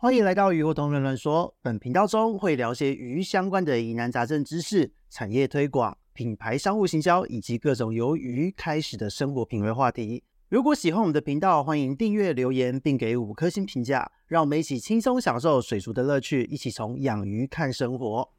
欢迎来到鱼活通乱乱说。本频道中会聊些鱼相关的疑难杂症知识、产业推广、品牌商务行销以及各种由鱼开始的生活品味话题。如果喜欢我们的频道，欢迎订阅、留言并给五颗星评价，让我们一起轻松享受水族的乐趣，一起从养鱼看生活。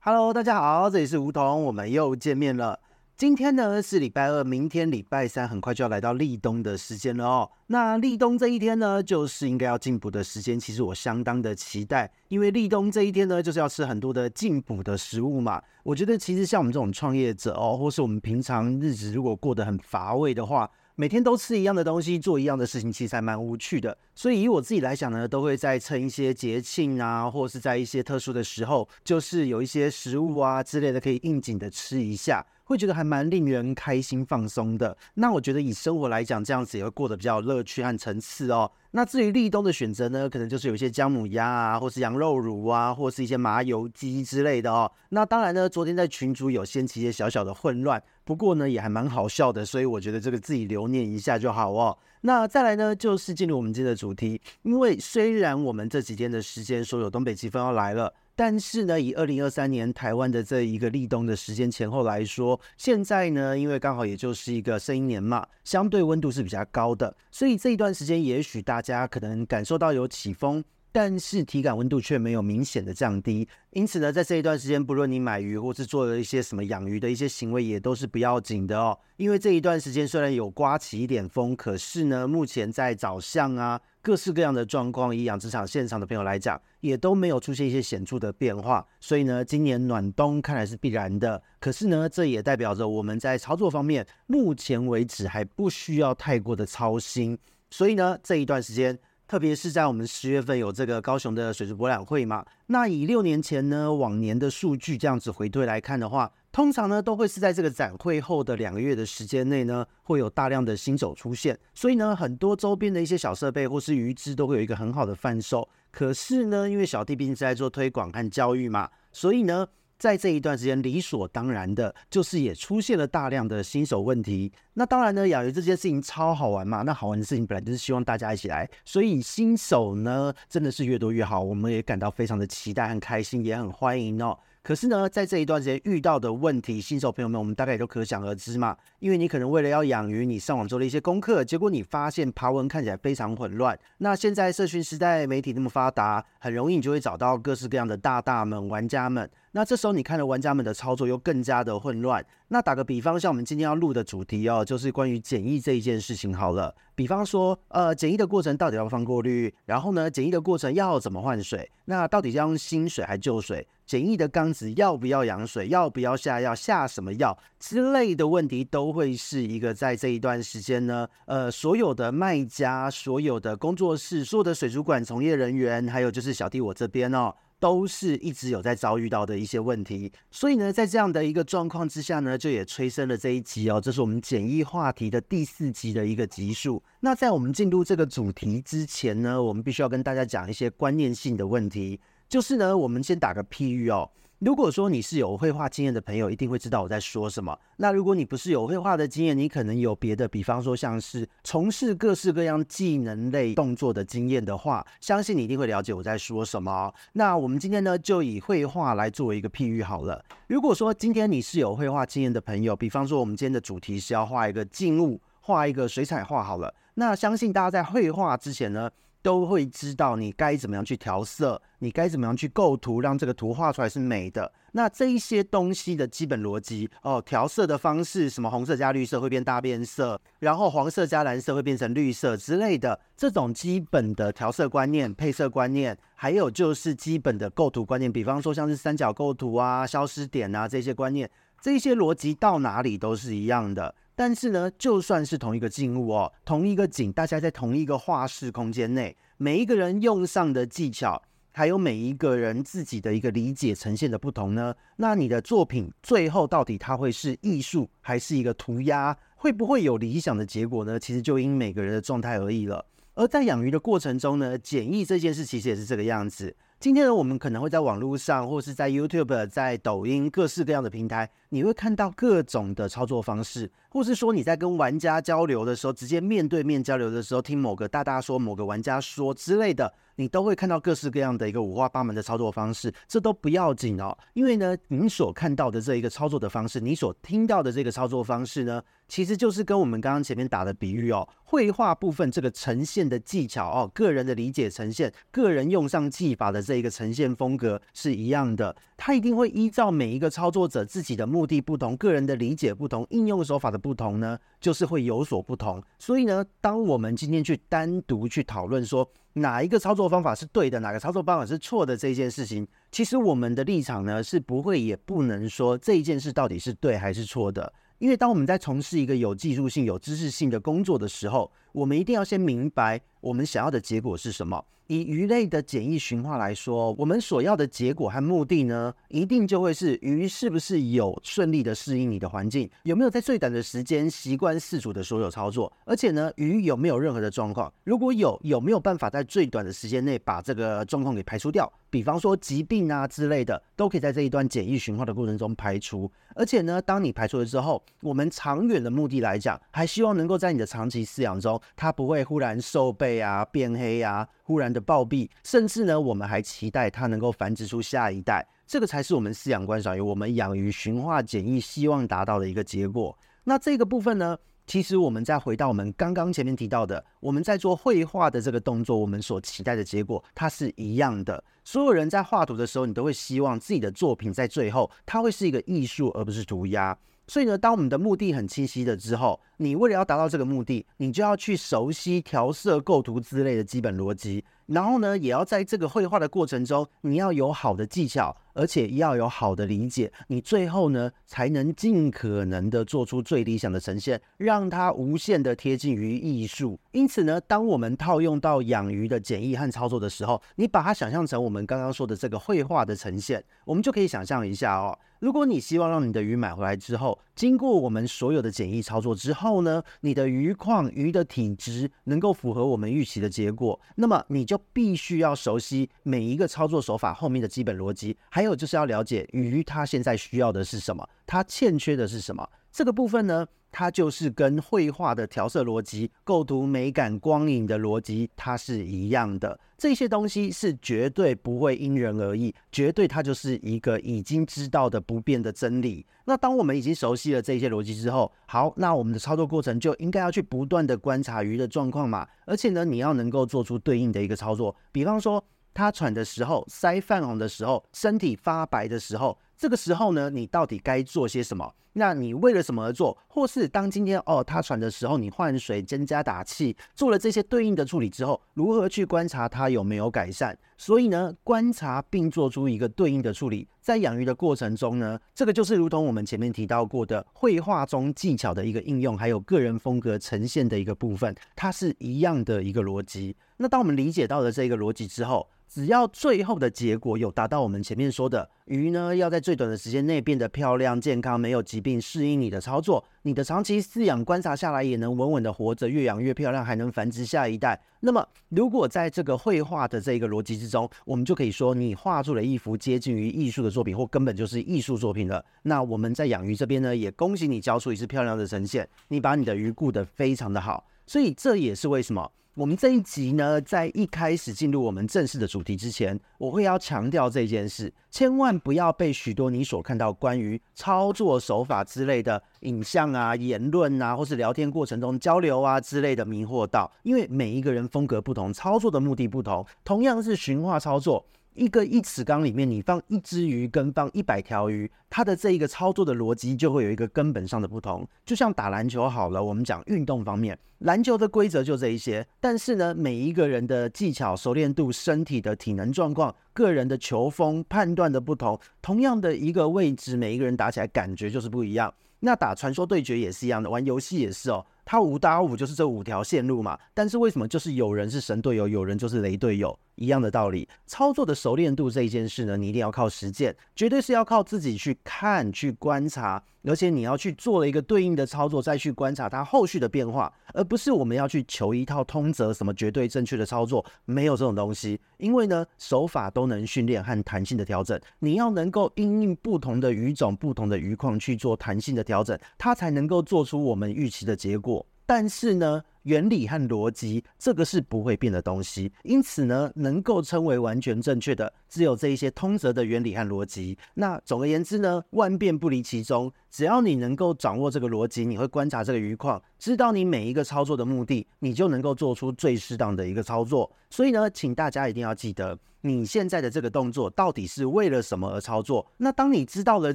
Hello，大家好，这里是梧桐，我们又见面了。今天呢是礼拜二，明天礼拜三，很快就要来到立冬的时间了哦。那立冬这一天呢，就是应该要进补的时间。其实我相当的期待，因为立冬这一天呢，就是要吃很多的进补的食物嘛。我觉得其实像我们这种创业者哦，或是我们平常日子如果过得很乏味的话，每天都吃一样的东西，做一样的事情，其实还蛮无趣的。所以以我自己来讲呢，都会在趁一些节庆啊，或是在一些特殊的时候，就是有一些食物啊之类的，可以应景的吃一下，会觉得还蛮令人开心放松的。那我觉得以生活来讲，这样子也会过得比较乐趣和层次哦。那至于立冬的选择呢，可能就是有一些姜母鸭啊，或是羊肉炉啊，或是一些麻油鸡之类的哦。那当然呢，昨天在群组有掀起一些小小的混乱，不过呢也还蛮好笑的，所以我觉得这个自己留念一下就好哦。那再来呢，就是进入我们今天的主题，因为虽然我们这几天的时间说有东北季风要来了。但是呢，以二零二三年台湾的这一个立冬的时间前后来说，现在呢，因为刚好也就是一个生年嘛，相对温度是比较高的，所以这一段时间也许大家可能感受到有起风。但是体感温度却没有明显的降低，因此呢，在这一段时间，不论你买鱼或是做了一些什么养鱼的一些行为，也都是不要紧的哦。因为这一段时间虽然有刮起一点风，可是呢，目前在早上啊，各式各样的状况，以养殖场现场的朋友来讲，也都没有出现一些显著的变化。所以呢，今年暖冬看来是必然的。可是呢，这也代表着我们在操作方面，目前为止还不需要太过的操心。所以呢，这一段时间。特别是在我们十月份有这个高雄的水族博览会嘛，那以六年前呢，往年的数据这样子回推来看的话，通常呢都会是在这个展会后的两个月的时间内呢，会有大量的新手出现，所以呢，很多周边的一些小设备或是鱼只都会有一个很好的贩售。可是呢，因为小弟毕竟是在做推广和教育嘛，所以呢。在这一段时间，理所当然的就是也出现了大量的新手问题。那当然呢，养鱼这件事情超好玩嘛。那好玩的事情本来就是希望大家一起来，所以新手呢真的是越多越好。我们也感到非常的期待和开心，也很欢迎哦。可是呢，在这一段时间遇到的问题，新手朋友们，我们大概也都可想而知嘛。因为你可能为了要养鱼，你上网做了一些功课，结果你发现爬文看起来非常混乱。那现在社群时代，媒体那么发达，很容易你就会找到各式各样的大大们、玩家们。那这时候你看了玩家们的操作，又更加的混乱。那打个比方，像我们今天要录的主题哦，就是关于检疫这一件事情好了。比方说，呃，检疫的过程到底要放过滤？然后呢，检疫的过程要怎么换水？那到底要用新水还是旧水？检疫的缸子要不要养水？要不要下药？下什么药之类的问题，都会是一个在这一段时间呢，呃，所有的卖家、所有的工作室、所有的水族馆从业人员，还有就是小弟我这边哦，都是一直有在遭遇到的一些问题。所以呢，在这样的一个状况之下呢，就也催生了这一集哦，这是我们检疫话题的第四集的一个集数。那在我们进入这个主题之前呢，我们必须要跟大家讲一些观念性的问题。就是呢，我们先打个譬喻哦。如果说你是有绘画经验的朋友，一定会知道我在说什么。那如果你不是有绘画的经验，你可能有别的，比方说像是从事各式各样技能类动作的经验的话，相信你一定会了解我在说什么。那我们今天呢，就以绘画来作为一个譬喻好了。如果说今天你是有绘画经验的朋友，比方说我们今天的主题是要画一个静物，画一个水彩画好了。那相信大家在绘画之前呢，都会知道你该怎么样去调色，你该怎么样去构图，让这个图画出来是美的。那这一些东西的基本逻辑哦，调色的方式，什么红色加绿色会变大变色，然后黄色加蓝色会变成绿色之类的，这种基本的调色观念、配色观念，还有就是基本的构图观念，比方说像是三角构图啊、消失点啊这些观念，这些逻辑到哪里都是一样的。但是呢，就算是同一个静物哦，同一个景，大家在同一个画室空间内，每一个人用上的技巧，还有每一个人自己的一个理解呈现的不同呢，那你的作品最后到底它会是艺术，还是一个涂鸦？会不会有理想的结果呢？其实就因每个人的状态而异了。而在养鱼的过程中呢，简易这件事其实也是这个样子。今天呢，我们可能会在网络上，或是在 YouTube、在抖音各式各样的平台，你会看到各种的操作方式，或是说你在跟玩家交流的时候，直接面对面交流的时候，听某个大大说、某个玩家说之类的。你都会看到各式各样的一个五花八门的操作方式，这都不要紧哦，因为呢，您所看到的这一个操作的方式，你所听到的这个操作方式呢，其实就是跟我们刚刚前面打的比喻哦，绘画部分这个呈现的技巧哦，个人的理解呈现，个人用上技法的这一个呈现风格是一样的，它一定会依照每一个操作者自己的目的不同，个人的理解不同，应用手法的不同呢，就是会有所不同。所以呢，当我们今天去单独去讨论说，哪一个操作方法是对的，哪个操作方法是错的这件事情，其实我们的立场呢，是不会也不能说这一件事到底是对还是错的。因为当我们在从事一个有技术性、有知识性的工作的时候，我们一定要先明白我们想要的结果是什么。以鱼类的简易驯化来说，我们所要的结果和目的呢，一定就会是鱼是不是有顺利的适应你的环境，有没有在最短的时间习惯饲主的所有操作，而且呢，鱼有没有任何的状况？如果有，有没有办法在最短的时间内把这个状况给排除掉？比方说疾病啊之类的，都可以在这一段简易驯化的过程中排除。而且呢，当你排除了之后，我们长远的目的来讲，还希望能够在你的长期饲养中，它不会忽然瘦背啊、变黑啊、忽然的暴毙，甚至呢，我们还期待它能够繁殖出下一代。这个才是我们饲养观赏鱼、我们养鱼驯化检疫希望达到的一个结果。那这个部分呢，其实我们再回到我们刚刚前面提到的，我们在做绘画的这个动作，我们所期待的结果，它是一样的。所有人在画图的时候，你都会希望自己的作品在最后，它会是一个艺术，而不是涂鸦。所以呢，当我们的目的很清晰的之后，你为了要达到这个目的，你就要去熟悉调色、构图之类的基本逻辑。然后呢，也要在这个绘画的过程中，你要有好的技巧，而且要有好的理解，你最后呢，才能尽可能的做出最理想的呈现，让它无限的贴近于艺术。因此呢，当我们套用到养鱼的简易和操作的时候，你把它想象成我们刚刚说的这个绘画的呈现，我们就可以想象一下哦。如果你希望让你的鱼买回来之后，经过我们所有的简易操作之后呢，你的鱼况、鱼的体质能够符合我们预期的结果，那么你就必须要熟悉每一个操作手法后面的基本逻辑，还还有就是要了解鱼它现在需要的是什么，它欠缺的是什么。这个部分呢，它就是跟绘画的调色逻辑、构图美感、光影的逻辑，它是一样的。这些东西是绝对不会因人而异，绝对它就是一个已经知道的不变的真理。那当我们已经熟悉了这些逻辑之后，好，那我们的操作过程就应该要去不断的观察鱼的状况嘛，而且呢，你要能够做出对应的一个操作，比方说它喘的时候、鳃泛红的时候、身体发白的时候。这个时候呢，你到底该做些什么？那你为了什么而做？或是当今天哦，它喘的时候，你换水、增加打气，做了这些对应的处理之后，如何去观察它有没有改善？所以呢，观察并做出一个对应的处理，在养鱼的过程中呢，这个就是如同我们前面提到过的绘画中技巧的一个应用，还有个人风格呈现的一个部分，它是一样的一个逻辑。那当我们理解到了这个逻辑之后，只要最后的结果有达到我们前面说的鱼呢，要在最短的时间内变得漂亮、健康、没有疾病，适应你的操作，你的长期饲养观察下来也能稳稳的活着，越养越漂亮，还能繁殖下一代。那么，如果在这个绘画的这个逻辑之中，我们就可以说你画出了一幅接近于艺术的作品，或根本就是艺术作品了。那我们在养鱼这边呢，也恭喜你交出一次漂亮的呈现，你把你的鱼顾得非常的好。所以这也是为什么。我们这一集呢，在一开始进入我们正式的主题之前，我会要强调这件事，千万不要被许多你所看到关于操作手法之类的影像啊、言论啊，或是聊天过程中交流啊之类的迷惑到，因为每一个人风格不同，操作的目的不同，同样是循化操作。一个一尺缸里面，你放一只鱼跟放一百条鱼，它的这一个操作的逻辑就会有一个根本上的不同。就像打篮球好了，我们讲运动方面，篮球的规则就这一些，但是呢，每一个人的技巧、熟练度、身体的体能状况、个人的球风判断的不同，同样的一个位置，每一个人打起来感觉就是不一样。那打传说对决也是一样的，玩游戏也是哦。它五打五就是这五条线路嘛，但是为什么就是有人是神队友，有人就是雷队友？一样的道理，操作的熟练度这一件事呢，你一定要靠实践，绝对是要靠自己去看、去观察，而且你要去做了一个对应的操作，再去观察它后续的变化，而不是我们要去求一套通则，什么绝对正确的操作，没有这种东西。因为呢，手法都能训练和弹性的调整，你要能够因应不同的鱼种、不同的鱼况去做弹性的调整，它才能够做出我们预期的结果。但是呢，原理和逻辑这个是不会变的东西，因此呢，能够称为完全正确的，只有这一些通则的原理和逻辑。那总而言之呢，万变不离其宗，只要你能够掌握这个逻辑，你会观察这个鱼况，知道你每一个操作的目的，你就能够做出最适当的一个操作。所以呢，请大家一定要记得。你现在的这个动作到底是为了什么而操作？那当你知道了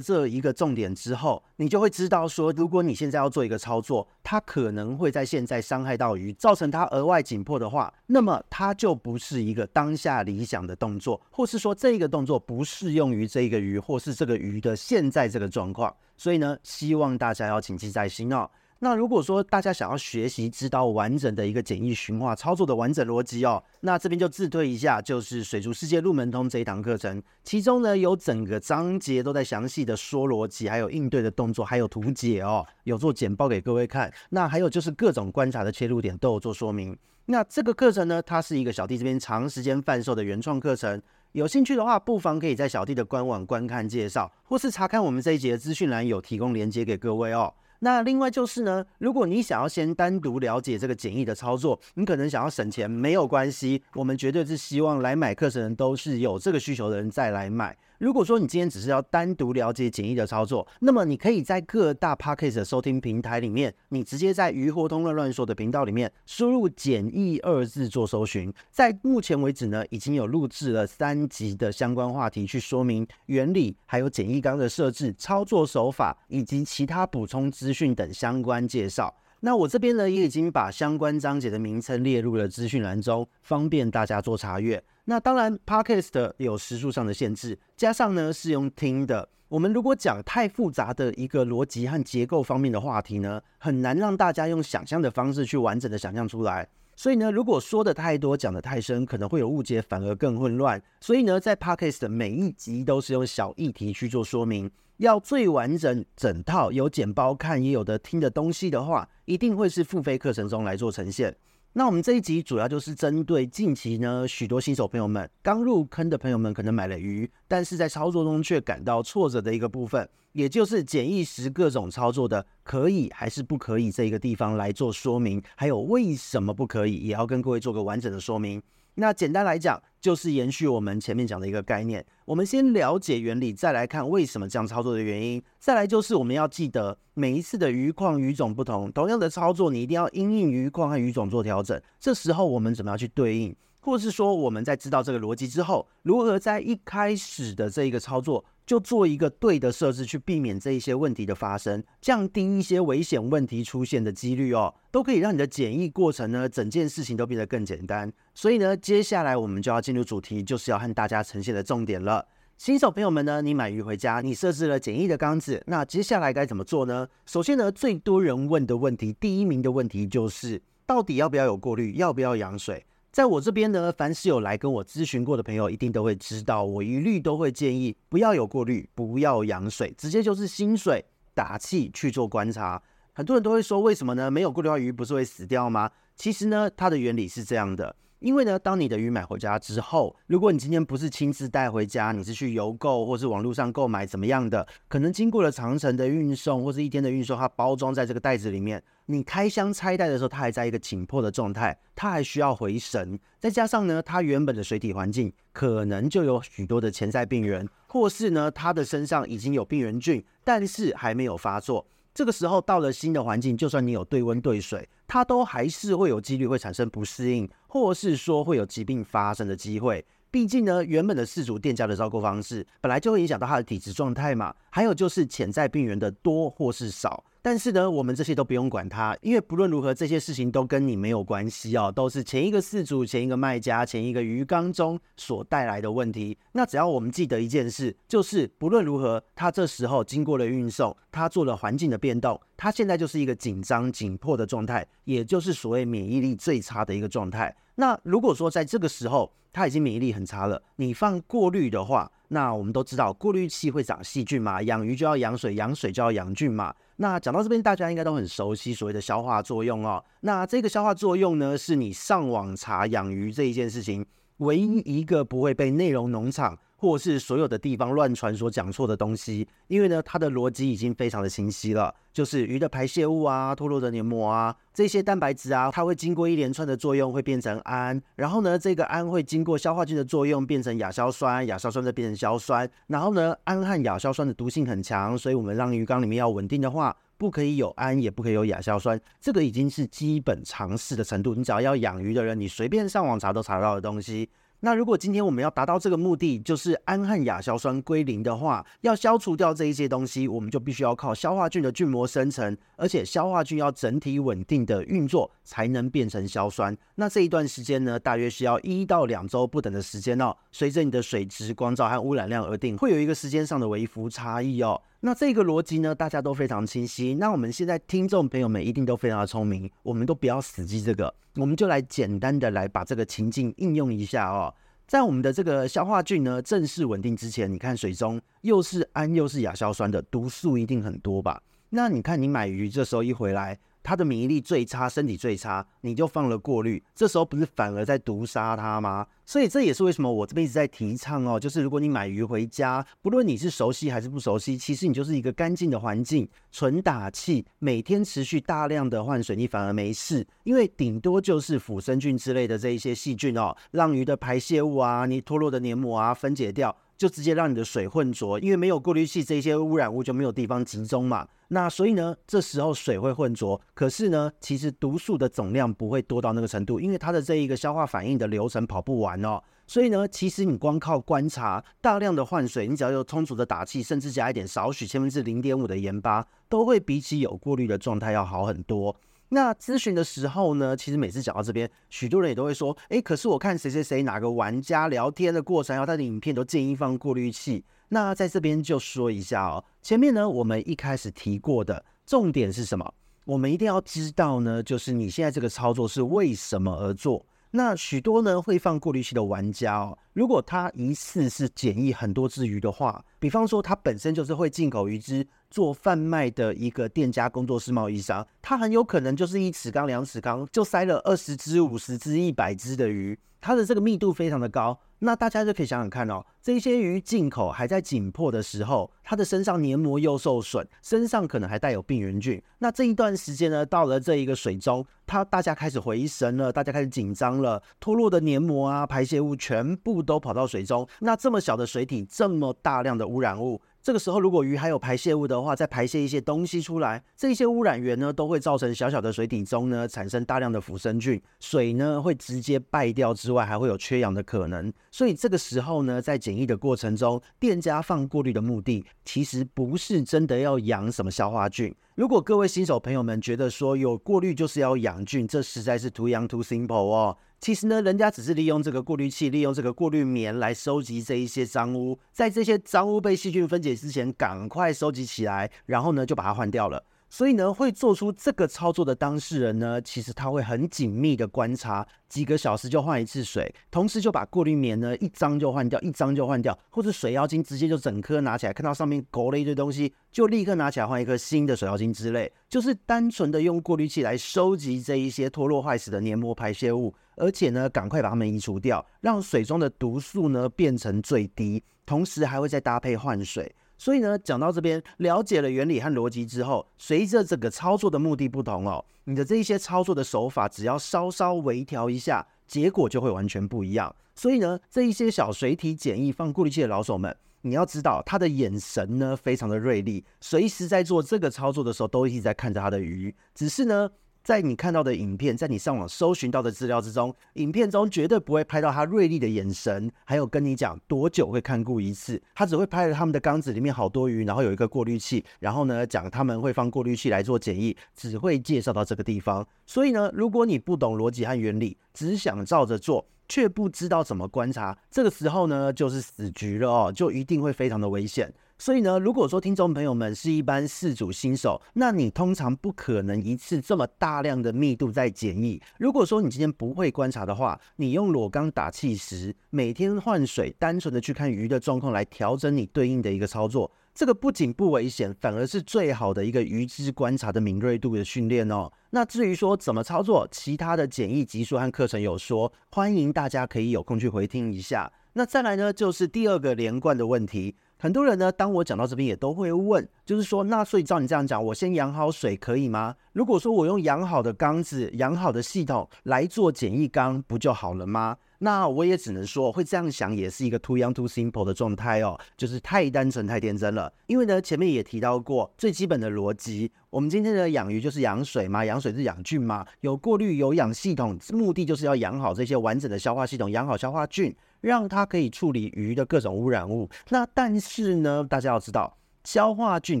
这一个重点之后，你就会知道说，如果你现在要做一个操作，它可能会在现在伤害到鱼，造成它额外紧迫的话，那么它就不是一个当下理想的动作，或是说这个动作不适用于这个鱼，或是这个鱼的现在这个状况。所以呢，希望大家要谨记在心哦。那如果说大家想要学习知道完整的一个简易驯化操作的完整逻辑哦，那这边就自推一下，就是水族世界入门通这一堂课程，其中呢有整个章节都在详细的说逻辑，还有应对的动作，还有图解哦，有做简报给各位看。那还有就是各种观察的切入点都有做说明。那这个课程呢，它是一个小弟这边长时间贩售的原创课程，有兴趣的话，不妨可以在小弟的官网观看介绍，或是查看我们这一节的资讯栏有提供连接给各位哦。那另外就是呢，如果你想要先单独了解这个简易的操作，你可能想要省钱，没有关系，我们绝对是希望来买课程的人都是有这个需求的人再来买。如果说你今天只是要单独了解简易的操作，那么你可以在各大 Podcast 收听平台里面，你直接在鱼活通乱乱说的频道里面输入“简易”二字做搜寻。在目前为止呢，已经有录制了三集的相关话题，去说明原理，还有简易缸的设置、操作手法以及其他补充资讯等相关介绍。那我这边呢，也已经把相关章节的名称列入了资讯栏中，方便大家做查阅。那当然，Podcast 有时数上的限制，加上呢是用听的。我们如果讲太复杂的一个逻辑和结构方面的话题呢，很难让大家用想象的方式去完整的想象出来。所以呢，如果说的太多，讲的太深，可能会有误解，反而更混乱。所以呢，在 Podcast 的每一集都是用小议题去做说明，要最完整整套有简报看也有的听的东西的话，一定会是付费课程中来做呈现。那我们这一集主要就是针对近期呢，许多新手朋友们刚入坑的朋友们可能买了鱼，但是在操作中却感到挫折的一个部分，也就是简易时各种操作的可以还是不可以这一个地方来做说明，还有为什么不可以，也要跟各位做个完整的说明。那简单来讲，就是延续我们前面讲的一个概念。我们先了解原理，再来看为什么这样操作的原因。再来就是我们要记得，每一次的鱼况鱼种不同，同样的操作，你一定要因应鱼况和鱼种做调整。这时候我们怎么样去对应？或是说我们在知道这个逻辑之后，如何在一开始的这一个操作，就做一个对的设置，去避免这一些问题的发生，降低一些危险问题出现的几率哦，都可以让你的简易过程呢，整件事情都变得更简单。所以呢，接下来我们就要进入主题，就是要和大家呈现的重点了。新手朋友们呢，你买鱼回家，你设置了简易的缸子，那接下来该怎么做呢？首先呢，最多人问的问题，第一名的问题就是，到底要不要有过滤，要不要养水？在我这边呢，凡是有来跟我咨询过的朋友，一定都会知道，我一律都会建议不要有过滤，不要养水，直接就是新水打气去做观察。很多人都会说，为什么呢？没有过滤的，鱼不是会死掉吗？其实呢，它的原理是这样的。因为呢，当你的鱼买回家之后，如果你今天不是亲自带回家，你是去邮购或是网络上购买怎么样的，可能经过了长程的运送或是一天的运送，它包装在这个袋子里面，你开箱拆袋的时候，它还在一个紧迫的状态，它还需要回神，再加上呢，它原本的水体环境可能就有许多的潜在病原，或是呢，它的身上已经有病原菌，但是还没有发作。这个时候到了新的环境，就算你有对温对水，它都还是会有几率会产生不适应，或是说会有疾病发生的机会。毕竟呢，原本的饲主店家的照顾方式本来就会影响到它的体质状态嘛。还有就是潜在病源的多或是少，但是呢，我们这些都不用管它，因为不论如何，这些事情都跟你没有关系哦，都是前一个饲主、前一个卖家、前一个鱼缸中所带来的问题。那只要我们记得一件事，就是不论如何，它这时候经过了运送，它做了环境的变动，它现在就是一个紧张紧迫的状态，也就是所谓免疫力最差的一个状态。那如果说在这个时候它已经免疫力很差了，你放过滤的话，那我们都知道过滤器会长细菌嘛，养鱼就要养水，养水就要养菌嘛。那讲到这边，大家应该都很熟悉所谓的消化作用哦。那这个消化作用呢，是你上网查养鱼这一件事情唯一一个不会被内容农场。或是所有的地方乱传所讲错的东西，因为呢，它的逻辑已经非常的清晰了，就是鱼的排泄物啊、脱落的黏膜啊、这些蛋白质啊，它会经过一连串的作用，会变成氨，然后呢，这个氨会经过消化菌的作用变成亚硝酸，亚硝酸再变成硝酸，然后呢，氨和亚硝酸的毒性很强，所以我们让鱼缸里面要稳定的话，不可以有氨，也不可以有亚硝酸，这个已经是基本常识的程度，你只要要养鱼的人，你随便上网查都查得到的东西。那如果今天我们要达到这个目的，就是氨和亚硝酸归零的话，要消除掉这一些东西，我们就必须要靠消化菌的菌膜生成，而且消化菌要整体稳定的运作，才能变成硝酸。那这一段时间呢，大约需要一到两周不等的时间哦，随着你的水质、光照和污染量而定，会有一个时间上的微幅差异哦。那这个逻辑呢，大家都非常清晰。那我们现在听众朋友们一定都非常的聪明，我们都不要死记这个，我们就来简单的来把这个情境应用一下哦。在我们的这个消化菌呢正式稳定之前，你看水中又是氨又是亚硝酸的毒素一定很多吧？那你看你买鱼这时候一回来。它的免疫力最差，身体最差，你就放了过滤，这时候不是反而在毒杀它吗？所以这也是为什么我这边一直在提倡哦，就是如果你买鱼回家，不论你是熟悉还是不熟悉，其实你就是一个干净的环境，纯打气，每天持续大量的换水，你反而没事，因为顶多就是腐生菌之类的这一些细菌哦，让鱼的排泄物啊，你脱落的黏膜啊分解掉。就直接让你的水混浊，因为没有过滤器，这些污染物就没有地方集中嘛。那所以呢，这时候水会混浊，可是呢，其实毒素的总量不会多到那个程度，因为它的这一个消化反应的流程跑不完哦。所以呢，其实你光靠观察大量的换水，你只要有充足的打气，甚至加一点少许千分之零点五的盐巴，都会比起有过滤的状态要好很多。那咨询的时候呢，其实每次讲到这边，许多人也都会说，诶，可是我看谁谁谁哪个玩家聊天的过程，然后他的影片都建议放过滤器。那在这边就说一下哦，前面呢，我们一开始提过的重点是什么？我们一定要知道呢，就是你现在这个操作是为什么而做。那许多呢会放过滤器的玩家哦，如果他一次是检疫很多只鱼的话，比方说他本身就是会进口鱼只做贩卖的一个店家、工作室、贸易商，他很有可能就是一尺缸、两尺缸就塞了二十只、五十只、一百只的鱼，它的这个密度非常的高。那大家就可以想想看哦，这些鱼进口还在紧迫的时候，它的身上黏膜又受损，身上可能还带有病原菌。那这一段时间呢，到了这一个水中，它大家开始回神了，大家开始紧张了，脱落的黏膜啊、排泄物全部都跑到水中。那这么小的水体，这么大量的污染物。这个时候，如果鱼还有排泄物的话，再排泄一些东西出来，这些污染源呢，都会造成小小的水体中呢产生大量的腐生菌，水呢会直接败掉之外，还会有缺氧的可能。所以这个时候呢，在检疫的过程中，店家放过滤的目的，其实不是真的要养什么消化菌。如果各位新手朋友们觉得说有过滤就是要养菌，这实在是 too young too simple 哦。其实呢，人家只是利用这个过滤器，利用这个过滤棉来收集这一些脏污，在这些脏污被细菌分解之前，赶快收集起来，然后呢就把它换掉了。所以呢，会做出这个操作的当事人呢，其实他会很紧密的观察，几个小时就换一次水，同时就把过滤棉呢一张就换掉，一张就换掉，或者水妖精直接就整颗拿起来，看到上面勾了一堆东西，就立刻拿起来换一颗新的水妖精之类，就是单纯的用过滤器来收集这一些脱落坏死的黏膜排泄物，而且呢，赶快把它们移除掉，让水中的毒素呢变成最低，同时还会再搭配换水。所以呢，讲到这边，了解了原理和逻辑之后，随着这个操作的目的不同哦，你的这一些操作的手法，只要稍稍微调一下，结果就会完全不一样。所以呢，这一些小水体简易放过滤器的老手们，你要知道，他的眼神呢非常的锐利，随时在做这个操作的时候，都一直在看着他的鱼。只是呢，在你看到的影片，在你上网搜寻到的资料之中，影片中绝对不会拍到他锐利的眼神，还有跟你讲多久会看顾一次，他只会拍了他们的缸子里面好多鱼，然后有一个过滤器，然后呢讲他们会放过滤器来做检疫，只会介绍到这个地方。所以呢，如果你不懂逻辑和原理，只想照着做，却不知道怎么观察，这个时候呢就是死局了哦，就一定会非常的危险。所以呢，如果说听众朋友们是一般饲主新手，那你通常不可能一次这么大量的密度在检疫。如果说你今天不会观察的话，你用裸缸打气时，每天换水，单纯的去看鱼的状况来调整你对应的一个操作，这个不仅不危险，反而是最好的一个鱼只观察的敏锐度的训练哦。那至于说怎么操作，其他的检疫集数和课程有说，欢迎大家可以有空去回听一下。那再来呢，就是第二个连贯的问题。很多人呢，当我讲到这边也都会问，就是说，那所以照你这样讲，我先养好水可以吗？如果说我用养好的缸子、养好的系统来做简易缸，不就好了吗？那我也只能说，会这样想也是一个 too young too simple 的状态哦，就是太单纯太天真了。因为呢，前面也提到过最基本的逻辑，我们今天的养鱼就是养水嘛，养水是养菌嘛，有过滤有养系统，目的就是要养好这些完整的消化系统，养好消化菌。让它可以处理鱼的各种污染物。那但是呢，大家要知道，消化菌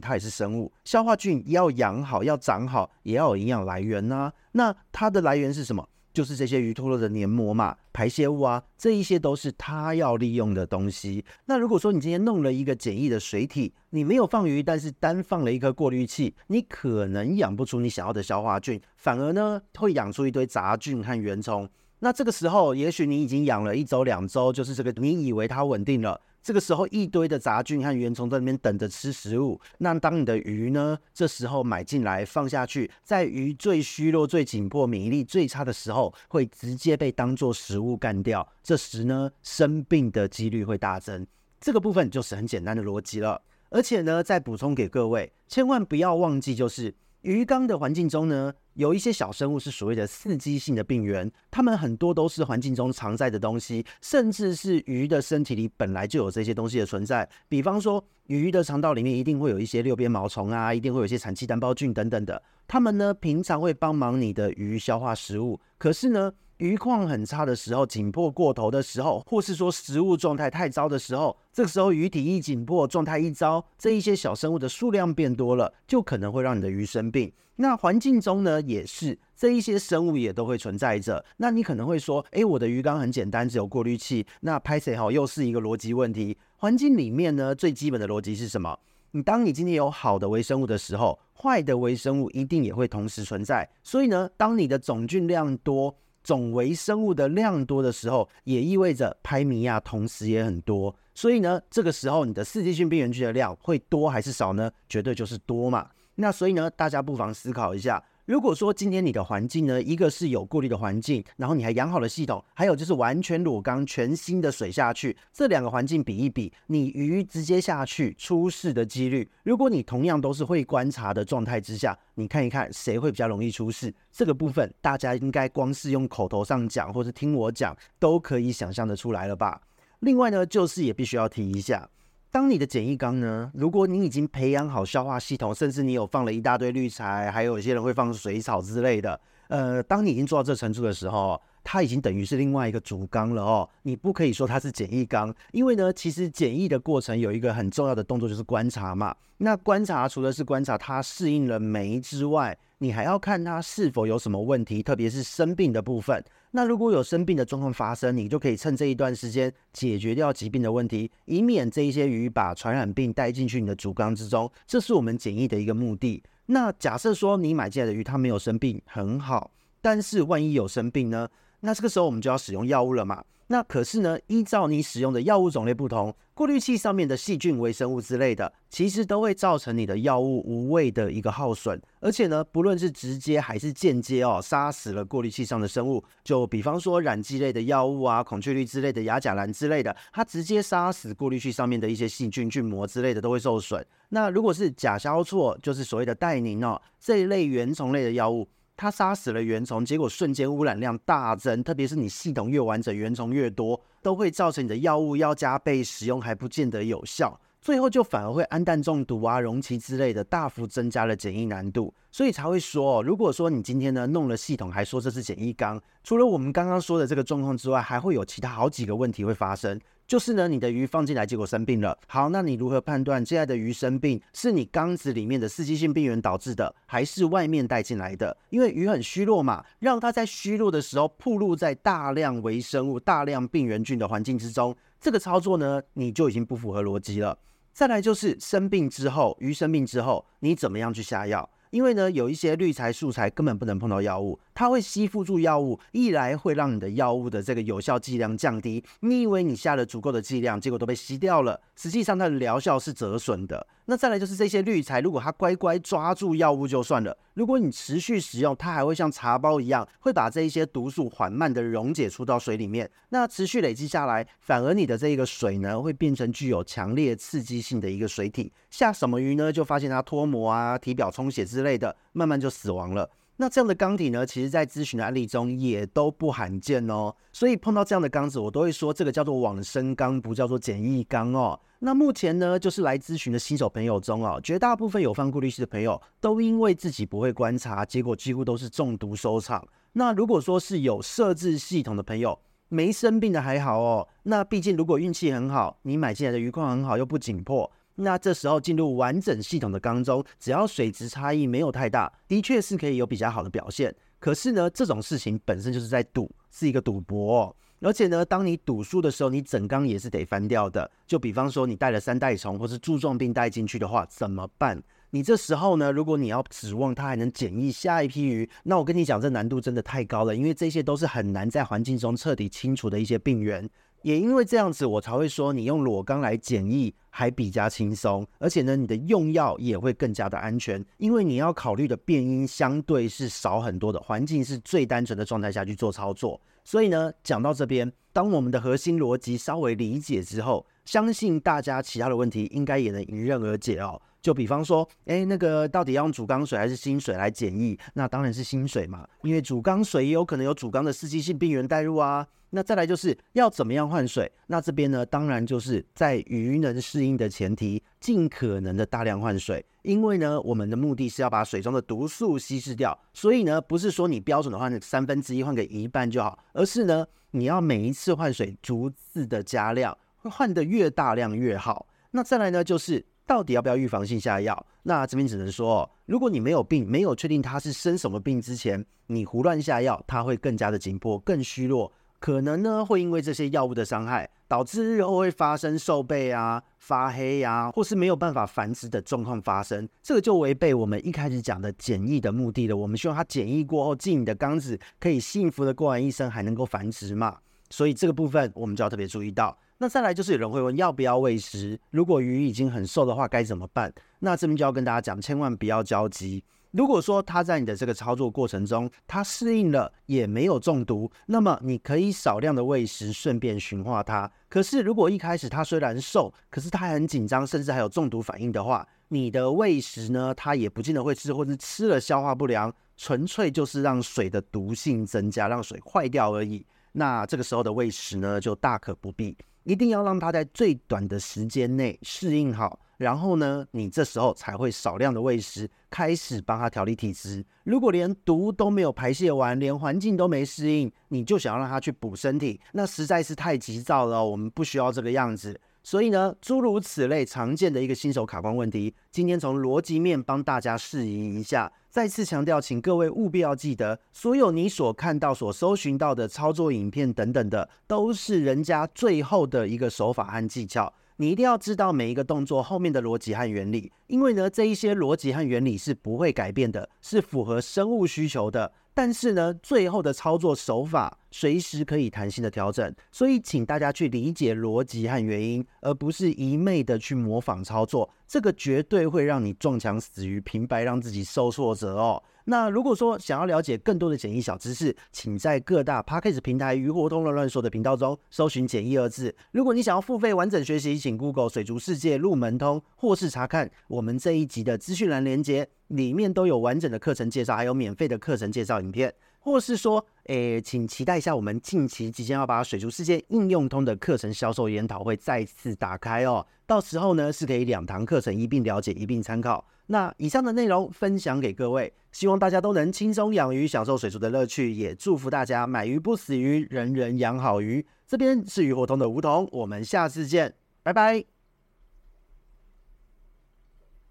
它也是生物，消化菌要养好，要长好，也要有营养来源呐。那它的来源是什么？就是这些鱼脱落的黏膜嘛，排泄物啊，这一些都是它要利用的东西。那如果说你今天弄了一个简易的水体，你没有放鱼，但是单放了一颗过滤器，你可能养不出你想要的消化菌，反而呢会养出一堆杂菌和原虫。那这个时候，也许你已经养了一周、两周，就是这个你以为它稳定了。这个时候，一堆的杂菌和原虫在那边等着吃食物。那当你的鱼呢，这时候买进来放下去，在鱼最虚弱、最紧迫、免疫力最差的时候，会直接被当作食物干掉。这时呢，生病的几率会大增。这个部分就是很简单的逻辑了。而且呢，再补充给各位，千万不要忘记，就是。鱼缸的环境中呢，有一些小生物是所谓的刺激性的病原，它们很多都是环境中常在的东西，甚至是鱼的身体里本来就有这些东西的存在。比方说，鱼的肠道里面一定会有一些六边毛虫啊，一定会有一些产气单胞菌等等的，它们呢平常会帮忙你的鱼消化食物，可是呢。鱼况很差的时候，紧迫过头的时候，或是说食物状态太糟的时候，这个时候鱼体一紧迫，状态一糟，这一些小生物的数量变多了，就可能会让你的鱼生病。那环境中呢，也是这一些生物也都会存在着。那你可能会说，诶，我的鱼缸很简单，只有过滤器。那拍谁好，又是一个逻辑问题。环境里面呢，最基本的逻辑是什么？你当你今天有好的微生物的时候，坏的微生物一定也会同时存在。所以呢，当你的总菌量多，总微生物的量多的时候，也意味着拍米亚同时也很多，所以呢，这个时候你的四季性病原菌的量会多还是少呢？绝对就是多嘛。那所以呢，大家不妨思考一下。如果说今天你的环境呢，一个是有过滤的环境，然后你还养好了系统，还有就是完全裸缸，全新的水下去，这两个环境比一比，你鱼直接下去出事的几率，如果你同样都是会观察的状态之下，你看一看谁会比较容易出事？这个部分大家应该光是用口头上讲，或是听我讲，都可以想象得出来了吧？另外呢，就是也必须要提一下。当你的简易缸呢，如果你已经培养好消化系统，甚至你有放了一大堆滤材，还有一些人会放水草之类的，呃，当你已经做到这程度的时候，它已经等于是另外一个主缸了哦。你不可以说它是简易缸，因为呢，其实简易的过程有一个很重要的动作就是观察嘛。那观察除了是观察它适应了没之外，你还要看它是否有什么问题，特别是生病的部分。那如果有生病的状况发生，你就可以趁这一段时间解决掉疾病的问题，以免这一些鱼把传染病带进去你的主缸之中。这是我们检疫的一个目的。那假设说你买进来的鱼它没有生病，很好，但是万一有生病呢？那这个时候我们就要使用药物了嘛。那可是呢，依照你使用的药物种类不同，过滤器上面的细菌、微生物之类的，其实都会造成你的药物无谓的一个耗损。而且呢，不论是直接还是间接哦，杀死了过滤器上的生物，就比方说染剂类的药物啊、孔雀绿之类的亚甲蓝之类的，它直接杀死过滤器上面的一些细菌、菌膜之类的都会受损。那如果是甲硝唑，就是所谓的戴宁哦这一类原虫类的药物。它杀死了原虫，结果瞬间污染量大增，特别是你系统越完整，原虫越多，都会造成你的药物要加倍使用还不见得有效，最后就反而会氨氮中毒啊、溶萁之类的，大幅增加了检疫难度。所以才会说，如果说你今天呢弄了系统，还说这是检疫缸，除了我们刚刚说的这个状况之外，还会有其他好几个问题会发生。就是呢，你的鱼放进来，结果生病了。好，那你如何判断现在的鱼生病是你缸子里面的刺激性病原导致的，还是外面带进来的？因为鱼很虚弱嘛，让它在虚弱的时候暴露在大量微生物、大量病原菌的环境之中，这个操作呢，你就已经不符合逻辑了。再来就是生病之后，鱼生病之后，你怎么样去下药？因为呢，有一些滤材素材根本不能碰到药物，它会吸附住药物，一来会让你的药物的这个有效剂量降低。你以为你下了足够的剂量，结果都被吸掉了，实际上它的疗效是折损的。那再来就是这些滤材，如果它乖乖抓住药物就算了，如果你持续使用，它还会像茶包一样，会把这一些毒素缓慢的溶解出到水里面。那持续累积下来，反而你的这个水呢，会变成具有强烈刺激性的一个水体。下什么鱼呢？就发现它脱膜啊、体表充血之类的，慢慢就死亡了。那这样的缸体呢，其实在咨询的案例中也都不罕见哦。所以碰到这样的缸子，我都会说这个叫做往生缸，不叫做简易缸哦。那目前呢，就是来咨询的新手朋友中哦，绝大部分有放过滤器的朋友，都因为自己不会观察，结果几乎都是中毒收场。那如果说是有设置系统的朋友，没生病的还好哦。那毕竟如果运气很好，你买进来的鱼况很好，又不紧迫。那这时候进入完整系统的缸中，只要水质差异没有太大，的确是可以有比较好的表现。可是呢，这种事情本身就是在赌，是一个赌博。而且呢，当你赌输的时候，你整缸也是得翻掉的。就比方说，你带了三代虫或是柱状病带进去的话，怎么办？你这时候呢，如果你要指望它还能检疫下一批鱼，那我跟你讲，这难度真的太高了，因为这些都是很难在环境中彻底清除的一些病原。也因为这样子，我才会说你用裸缸来检疫还比较轻松，而且呢，你的用药也会更加的安全，因为你要考虑的变因相对是少很多的，环境是最单纯的状态下去做操作。所以呢，讲到这边，当我们的核心逻辑稍微理解之后，相信大家其他的问题应该也能迎刃而解哦。就比方说，哎，那个到底要用主缸水还是新水来检疫？那当然是新水嘛，因为主缸水也有可能有主缸的刺激性病原带入啊。那再来就是要怎么样换水？那这边呢，当然就是在鱼能适应的前提，尽可能的大量换水。因为呢，我们的目的是要把水中的毒素稀释掉，所以呢，不是说你标准的换三分之一换个一半就好，而是呢，你要每一次换水逐次的加量，会换得越大量越好。那再来呢，就是到底要不要预防性下药？那这边只能说，如果你没有病，没有确定它是生什么病之前，你胡乱下药，它会更加的紧迫，更虚弱。可能呢，会因为这些药物的伤害，导致日后会发生受背啊、发黑呀、啊，或是没有办法繁殖的状况发生。这个就违背我们一开始讲的检疫的目的了。我们希望它检疫过后进你的缸子，可以幸福的过完一生，还能够繁殖嘛。所以这个部分我们就要特别注意到。那再来就是有人会问，要不要喂食？如果鱼已经很瘦的话，该怎么办？那这边就要跟大家讲，千万不要着急。如果说它在你的这个操作过程中，它适应了也没有中毒，那么你可以少量的喂食，顺便驯化它。可是如果一开始它虽然瘦，可是它很紧张，甚至还有中毒反应的话，你的喂食呢，它也不见得会吃，或者吃了消化不良，纯粹就是让水的毒性增加，让水坏掉而已。那这个时候的喂食呢，就大可不必，一定要让它在最短的时间内适应好。然后呢，你这时候才会少量的喂食，开始帮它调理体质。如果连毒都没有排泄完，连环境都没适应，你就想要让它去补身体，那实在是太急躁了。我们不需要这个样子。所以呢，诸如此类常见的一个新手卡关问题，今天从逻辑面帮大家释疑一下。再次强调，请各位务必要记得，所有你所看到、所搜寻到的操作影片等等的，都是人家最后的一个手法和技巧。你一定要知道每一个动作后面的逻辑和原理，因为呢，这一些逻辑和原理是不会改变的，是符合生物需求的。但是呢，最后的操作手法随时可以弹性的调整，所以请大家去理解逻辑和原因，而不是一昧的去模仿操作，这个绝对会让你撞墙死于，平白让自己受挫折哦。那如果说想要了解更多的简易小知识，请在各大 Podcast 平台鱼活通乱乱说的频道中搜寻“简易”二字。如果你想要付费完整学习，请 Google 水族世界入门通，或是查看我们这一集的资讯栏连接，里面都有完整的课程介绍，还有免费的课程介绍影片。或是说，诶，请期待一下我们近期即将要把水族世界应用通的课程销售研讨会再次打开哦。到时候呢，是可以两堂课程一并了解、一并参考。那以上的内容分享给各位，希望大家都能轻松养鱼，享受水族的乐趣。也祝福大家买鱼不死鱼，人人养好鱼。这边是鱼活通的梧桐，我们下次见，拜拜。